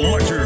Larger